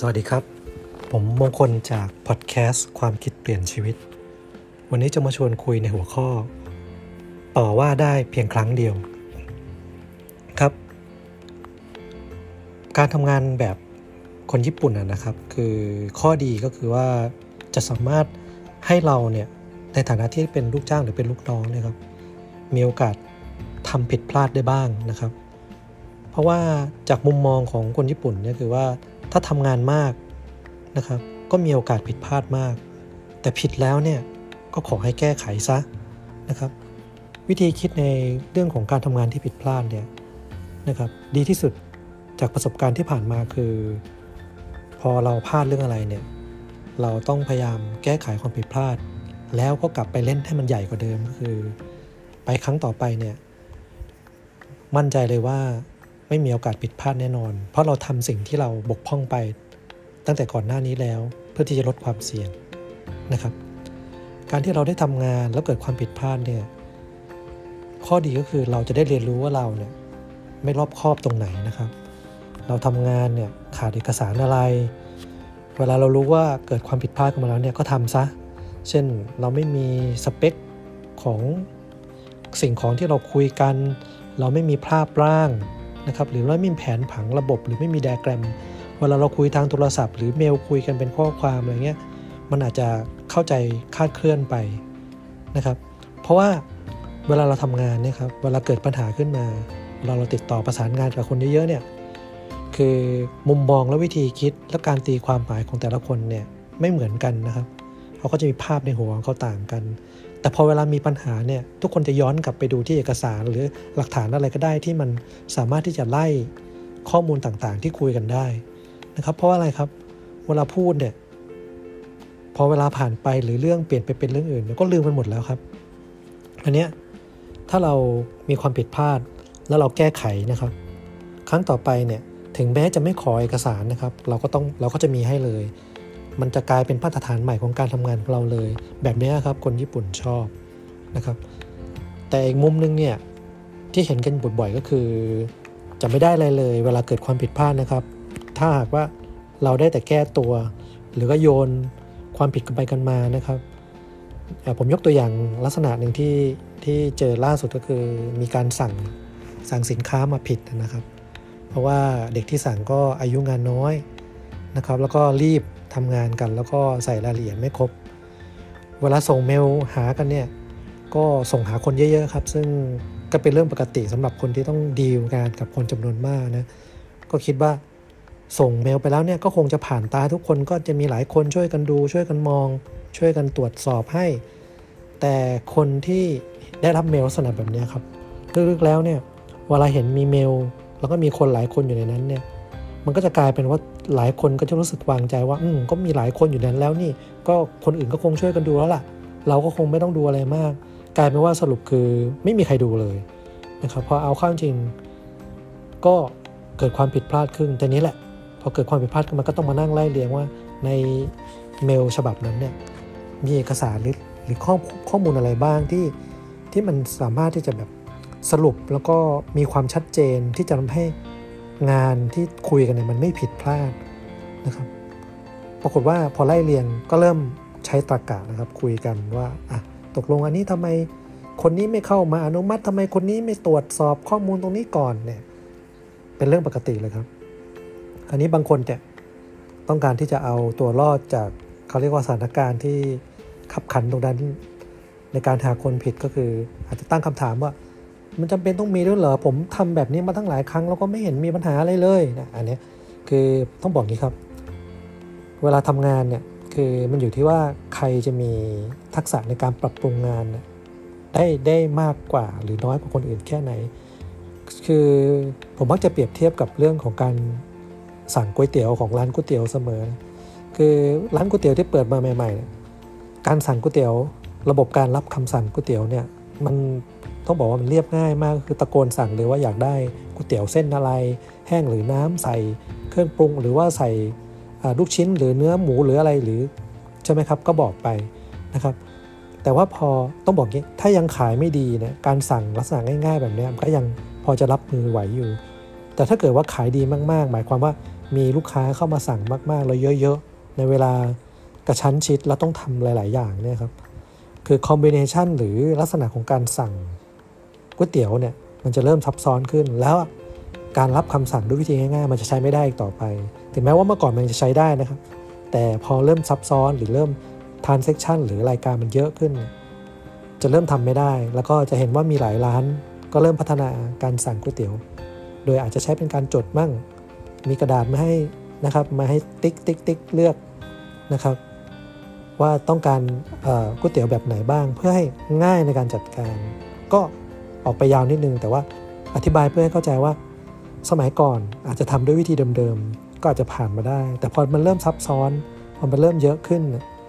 สวัสดีครับ ผมมงคลจากพอดแคสต์ความคิดเปลี่ยนชีวิต วันนี้จะมาชวนคุยในหัวข้อ ต่อว่าได้เพียงครั้งเดียว ครับ การทำงานแบบคนญี่ปุ่นนะครับ คือข้อดีก็คือว่าจะสามารถให้เราเนี่ยในฐานะที่เป็นลูกจ้างหรือเป็นลูกน้องเนี่ยครับ มีโอกาสทำผิดพลาดได้บ้างนะครับ เพราะว่าจากมุมมองของคนญี่ปุ่นเนี่ยคือว่า ถ้าทำงานมากนะครับ ก็มีโอกาสผิดพลาดมาก แต่ผิดแล้วเนี่ยก็ขอให้แก้ไขซะนะครับ วิธีคิดในเรื่องของการทำงานที่ผิดพลาดเนี่ยนะครับดีที่สุดจากประสบการณ์ที่ผ่านมาคือ พอเราพลาดเรื่องอะไรเนี่ยเราต้องพยายามแก้ไขความผิดพลาด แล้วก็กลับไปเล่นให้มันใหญ่กว่าเดิมก็คือ ไปครั้งต่อไปเนี่ยมั่นใจเลยว่า ไม่มีโอกาสผิดพลาดแน่นอน เพราะเราทำสิ่งที่เราบกพร่องไป ตั้งแต่ก่อนหน้านี้แล้ว เพื่อที่จะลดความเสี่ยงนะครับ การที่เราได้ทำงานแล้วเกิดความผิดพลาดเนี่ยข้อดีก็คือเราจะได้เรียนรู้ว่าเราเนี่ยไม่รอบคอบตรงไหนนะครับ เราทำงานเนี่ยขาดเอกสารอะไร เวลาเรารู้ว่าเกิดความผิดพลาดขึ้นมาแล้วเนี่ยก็ทำซะ เช่นเราไม่มีสเปคของสิ่งของที่เราคุยกัน เราไม่มีภาพร่าง นะครับหรือไม่มีแผนผังระบบหรือไม่มีไดแกรมเวลาเราคุยทางโทรศัพท์ หรือเมลคุยกันเป็นข้อความอะไรเงี้ยมันอาจจะเข้าใจคาดเคลื่อนไปนะครับ เพราะว่าเวลาเราทำงานเนี่ยครับเวลาเกิดปัญหาขึ้นมา เราเราติดต่อประสานงานกับคนเยอะๆเนี่ยคือมุมมองและวิธีคิดและการตีความหมายของแต่ละคนเนี่ยไม่เหมือนกันนะครับเขาก็จะมีภาพในหัวของเขาต่างกัน แต่พอเวลามีปัญหาเนี่ยทุกคนจะย้อนกลับไปดูที่เอกสารหรือหลักฐานอะไรก็ได้ที่มันสามารถที่จะไล่ข้อมูลต่างๆ ที่คุยกันได้นะครับ เพราะอะไรครับเวลาพูดเนี่ยพอเวลาผ่านไปหรือเรื่องเปลี่ยนไปเป็นเรื่องอื่นก็ลืมมันหมดแล้วครับอันเนี้ยถ้าเรามีความผิดพลาดแล้วเราแก้ไขนะครับ ครั้งต่อไปเนี่ยถึงแม้จะไม่ขอเอกสารนะครับ เราก็ต้องเราก็จะมีให้เลย มันจะกลายเป็นมาตรฐานใหม่ของการทำงานของเราเลย แบบนี้ครับคนญี่ปุ่นชอบนะครับ แต่อีกมุมนึงเนี่ยที่เห็นกันบ่อยๆก็คือ จะไม่ได้อะไรเลย เวลาเกิดความผิดพลาดนะครับ ถ้าหากว่าเราได้แต่แก้ตัว หรือก็โยนความผิดกันไปกันมานะครับผมยกตัวอย่างลักษณะหนึ่งที่ที่เจอล่าสุดก็คือมีการสั่งสั่งสินค้ามาผิดนะครับ เพราะว่าเด็กที่สั่งก็อายุงานน้อยนะครับ แล้วก็รีบ ทำงานกัน แล้วก็ใส่รายละเอียดไม่ครบ เวลาส่งเมลหากันเนี่ยก็ส่งหาคนเยอะๆครับ ซึ่งก็เป็นเรื่องปกติสำหรับคนที่ต้องดีลงานกับคนจำนวนมากนะก็คิดว่าส่งเมลไปแล้วเนี่ยก็คงจะผ่านตาทุกคนก็จะมีหลายคนช่วยกันดู ช่วยกันมอง ช่วยกันตรวจสอบให้ แต่คนที่ได้รับเมลลักษณะแบบนี้ครับลึกๆแล้วเนี่ยเวลาเห็นมีเมล แล้วก็มีคนหลายคนอยู่ในนั้นเนี่ย มันก็จะกลายเป็นว่าหลายคนก็จะรู้สึกวางใจว่า อืมก็มีหลายคนอยู่นั้นแล้วนี่ ก็คนอื่นก็คงช่วยกันดูแล้วล่ะ เราก็คงไม่ต้องดูอะไรมาก กลายเป็นว่าสรุปคือไม่มีใครดูเลยนะครับพอเอาข้าจริง ก็เกิดความผิดพลาดขึ้นแต่นี้แหละ พอเกิดความผิดพลาดขึ้นมันก็ต้องมานั่งไล่เรียงว่าในเมลฉบับนั้นเนี่ยมีเอกสารหรือหรือข้อข้อมูลอะไรบ้างที่ที่มันสามารถที่จะแบบสรุปแล้วก็มีความชัดเจนที่จะทำให้ งานที่คุยกันเนี่ยมันไม่ผิดพลาดนะครับ ปรากฏว่าพอไล่เรียงก็เริ่มใช้ตรรกะนะครับ คุยกันว่าอะตกลงอันนี้ทำไมคนนี้ไม่เข้ามาอนุมัติทำไมคนนี้ไม่ตรวจสอบข้อมูลตรงนี้ก่อนเนี่ยเป็นเรื่องปกติเลยครับ อันนี้บางคนเนี่ยต้องการที่จะเอาตัวรอดจากเขาเรียกว่าสถานการณ์ที่ขับขันตรงนั้นในการหาคนผิดก็คือ อาจจะตั้งคำถามว่า มันจำเป็นต้องมีด้วยเหรอผมทำแบบนี้มาทั้งหลายครั้งแล้วก็ไม่เห็นมีปัญหาอะไรเลยนะอันนี้คือต้องบอกนี้ครับ เวลาทำงานเนี่ยคือมันอยู่ที่ว่าใครจะมีทักษะในการปรับปรุงงานได้ได้มากกว่าหรือน้อยกว่าคนอื่นแค่ไหน คือผมมักจะเปรียบเทียบกับเรื่องของการสั่งก๋วยเตี๋ยวของร้านก๋วยเตี๋ยวเสมอ คือร้านก๋วยเตี๋ยวที่เปิดมาใหม่ๆ การสั่งก๋วยเตี๋ยว ระบบการรับคำสั่งก๋วยเตี๋ยวเนี่ยมัน ต้องบอกว่ามันเรียบง่ายมากคือตะโกนสั่งเลยว่าอยากได้ก๋วยเตี๋ยวเส้นอะไร แห้งหรือน้ำใส่เครื่องปรุง หรือว่าใส่ลูกชิ้นหรือเนื้อหมูหรืออะไรหรือใช่ไหมครับก็บอกไปนะครับ แต่ว่าพอต้องบอกงี้ถ้ายังขายไม่ดีเนี่ยการสั่งลักษณะง่าย ๆ แบบนี้นก็ยังพอจะรับมือไหวอยู่ แต่ถ้าเกิดว่าขายดีมากๆ หมายความว่ามีลูกค้าเข้ามาสั่งมากๆแล้วเยอะ ๆ ในเวลากระชั้นชิดแล้วต้องทำหลาย ๆ อย่างเนี่ยครับคือคอมบิเนชันหรือลักษณะของการสั่ง ก๋วยเตี๋ยวเนี่ยมันจะเริ่มซับซ้อนขึ้น แล้วการรับคำสั่งด้วยวิธีง่ายๆ มันจะใช้ไม่ได้อีกต่อไป ถึงแม้ว่าเมื่อก่อนมันจะใช้ได้นะครับ แต่พอเริ่มซับซ้อนหรือเริ่ม transaction หรือรายการมันเยอะขึ้น จะเริ่มทำไม่ได้ แล้วก็จะเห็นว่ามีหลายร้าน ก็เริ่มพัฒนาการสั่งก๋วยเตี๋ยว โดยอาจจะใช้เป็นการจดมั่ง มีกระดาษมาให้นะครับมาให้ติ๊กติ๊กติ๊กเลือกนะครับ ว่าต้องการก๋วยเตี๋ยวแบบไหนบ้างเพื่อให้ง่ายในการจัดการ ก็ ออกไปยาวนิดนึง แต่ว่าอธิบายเพื่อให้เข้าใจว่าสมัยก่อนอาจจะทำด้วยวิธีเดิมๆ ก็อาจจะผ่านมาได้ แต่พอมันเริ่มซับซ้อนพอมันเริ่มเยอะขึ้น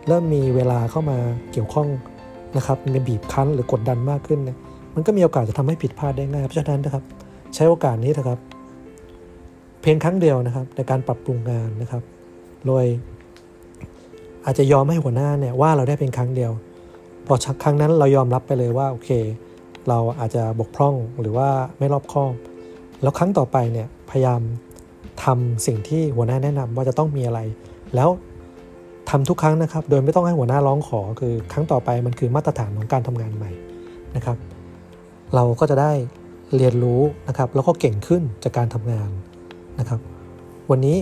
เริ่มมีเวลาเข้ามาเกี่ยวข้องนะครับมีบีบคั้นหรือกดดันมากขึ้น มันก็มีโอกาสจะทำให้ผิดพลาดได้ง่าย เพราะฉะนั้นนะครับ ใช้โอกาสนี้นะครับ เพียงครั้งเดียวนะครับ ในการปรับปรุงงานนะครับ โดยอาจจะยอมให้หัวหน้าเนี่ยว่าเราได้เป็นครั้งเดียว พอครั้งนั้นเรายอมรับไปเลยว่าโอเค เราอาจจะบกพร่องหรือว่าไม่รอบคอบ แล้วครั้งต่อไปเนี่ยพยายามทำสิ่งที่หัวหน้าแนะนำว่าจะต้องมีอะไร แล้วทำทุกครั้งนะครับ โดยไม่ต้องให้หัวหน้าร้องขอคือครั้งต่อไปมันคือมาตรฐานของการทำงานใหม่นะครับ เราก็จะได้เรียนรู้นะครับ แล้วก็เก่งขึ้นจากการทำงานนะครับ วันนี้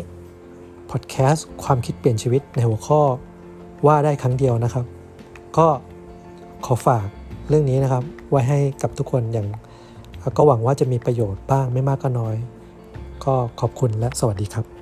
พอดแคสต์ความคิดเปลี่ยนชีวิตในหัวข้อว่าได้ครั้งเดียวนะครับ ก็ขอฝาก เรื่องนี้นะครับไว้ให้กับทุกคนอย่างก็หวังว่าจะมีประโยชน์บ้างไม่มากก็น้อย ก็ขอบคุณและสวัสดีครับ